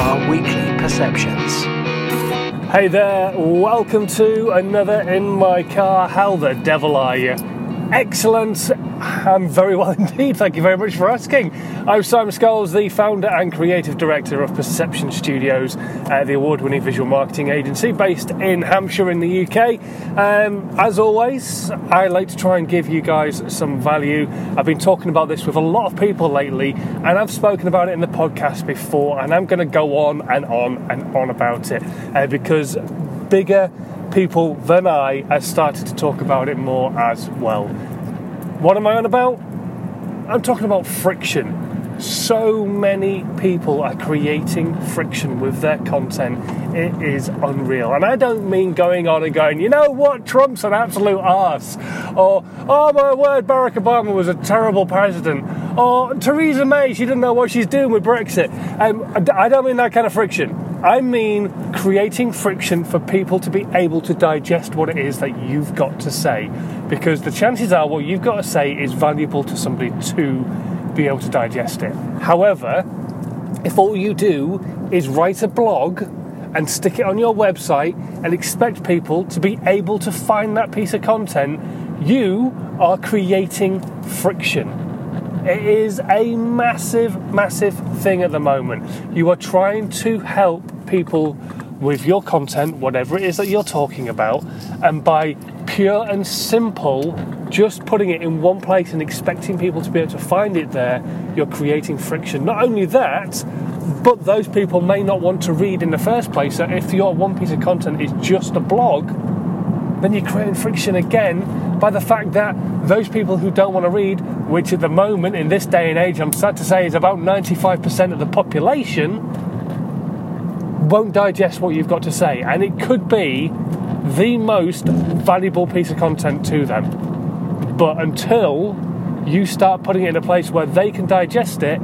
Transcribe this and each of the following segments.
our weekly perceptions. Hey there, welcome to another In My Car. How the devil are you? Excellent. I'm very well indeed. Thank you very much for asking. I'm Simon Scholes, the founder and creative director of Perception Studios, uh, the award winning visual marketing agency based in Hampshire in the UK. Um, as always, I like to try and give you guys some value. I've been talking about this with a lot of people lately, and I've spoken about it in the podcast before, and I'm going to go on and on and on about it uh, because bigger people than I have started to talk about it more as well. What am I on about? I'm talking about friction. So many people are creating friction with their content. It is unreal. And I don't mean going on and going, you know what, Trump's an absolute arse. Or, oh my word, Barack Obama was a terrible president. Or Theresa May, she didn't know what she's doing with Brexit. Um, I don't mean that kind of friction. I mean creating friction for people to be able to digest what it is that you've got to say. Because the chances are what you've got to say is valuable to somebody to be able to digest it. However, if all you do is write a blog and stick it on your website and expect people to be able to find that piece of content, you are creating friction. It is a massive, massive thing at the moment. You are trying to help people with your content, whatever it is that you're talking about, and by pure and simple, just putting it in one place and expecting people to be able to find it there, you're creating friction. Not only that, but those people may not want to read in the first place. So if your one piece of content is just a blog, then you're creating friction again by the fact that those people who don't want to read, which at the moment in this day and age, I'm sad to say, is about 95% of the population, won't digest what you've got to say. And it could be the most valuable piece of content to them. But until you start putting it in a place where they can digest it,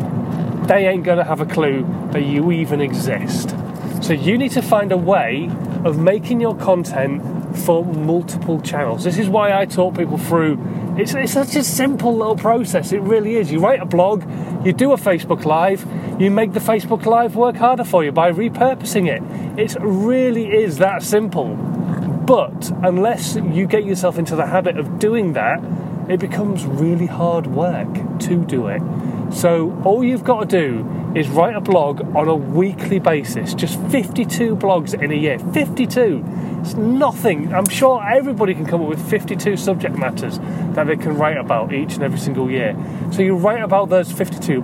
they ain't going to have a clue that you even exist. So you need to find a way of making your content for multiple channels. This is why I talk people through. It's, it's such a simple little process. It really is. You write a blog, you do a Facebook Live, you make the Facebook Live work harder for you by repurposing it. It really is that simple. But unless you get yourself into the habit of doing that, it becomes really hard work to do it. So all you've got to do is write a blog on a weekly basis, just 52 blogs in a year. 52! It's nothing. I'm sure everybody can come up with 52 subject matters that they can write about each and every single year. So you write about those 52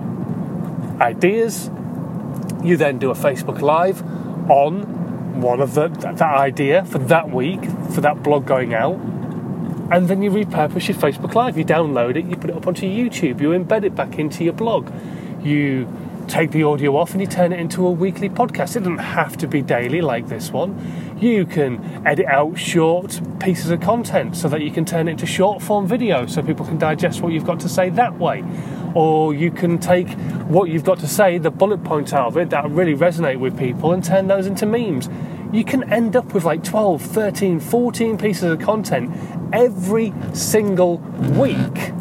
ideas, you then do a Facebook Live on one of the, that idea for that week, for that blog going out and then you repurpose your Facebook Live. You download it, you put it up onto YouTube, you embed it back into your blog. You take the audio off and you turn it into a weekly podcast. It doesn't have to be daily like this one. You can edit out short pieces of content so that you can turn it into short form video so people can digest what you've got to say that way. Or you can take what you've got to say, the bullet points out of it that really resonate with people, and turn those into memes. You can end up with like 12, 13, 14 pieces of content every single week.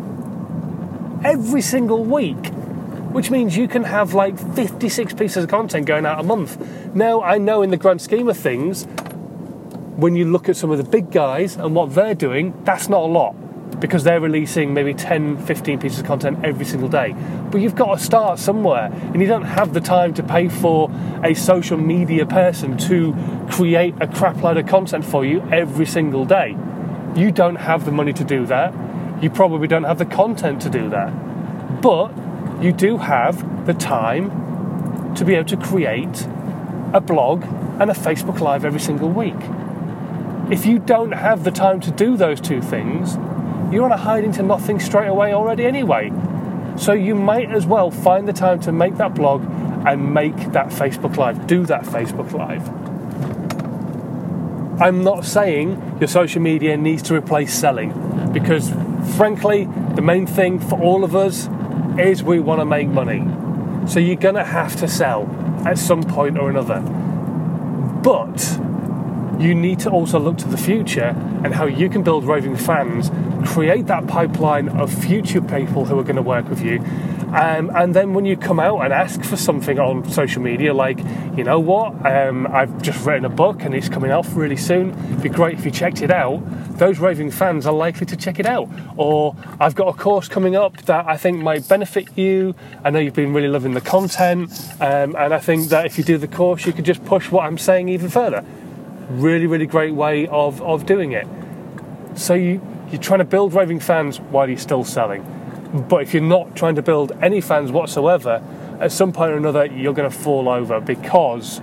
Every single week which means you can have like 56 pieces of content going out a month. Now, I know in the grand scheme of things, when you look at some of the big guys and what they're doing, that's not a lot because they're releasing maybe 10, 15 pieces of content every single day. But you've got to start somewhere, and you don't have the time to pay for a social media person to create a crap load of content for you every single day. You don't have the money to do that. You probably don't have the content to do that. But you do have the time to be able to create a blog and a Facebook Live every single week. If you don't have the time to do those two things, you're on a hiding to nothing straight away already anyway. So you might as well find the time to make that blog and make that Facebook Live, do that Facebook Live. I'm not saying your social media needs to replace selling because, frankly, the main thing for all of us is we want to make money. So you're going to have to sell at some point or another. But you need to also look to the future and how you can build raving fans, create that pipeline of future people who are going to work with you, Um, and then when you come out and ask for something on social media, like, you know what, um, I've just written a book and it's coming out really soon, it'd be great if you checked it out, those raving fans are likely to check it out. Or I've got a course coming up that I think might benefit you. I know you've been really loving the content, um, and I think that if you do the course, you could just push what I'm saying even further. Really, really great way of, of doing it. So you, you're trying to build raving fans while you're still selling. But if you're not trying to build any fans whatsoever, at some point or another, you're going to fall over because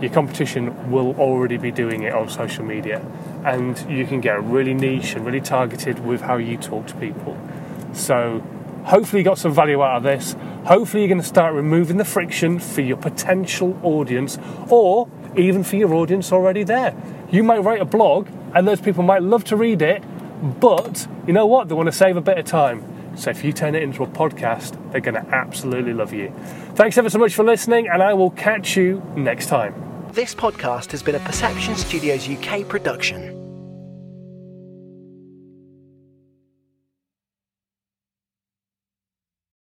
your competition will already be doing it on social media. And you can get really niche and really targeted with how you talk to people. So, hopefully, you got some value out of this. Hopefully, you're going to start removing the friction for your potential audience or even for your audience already there. You might write a blog, and those people might love to read it, but you know what? They want to save a bit of time. So if you turn it into a podcast, they're going to absolutely love you. Thanks ever so much for listening, and I will catch you next time. This podcast has been a Perception Studios UK production.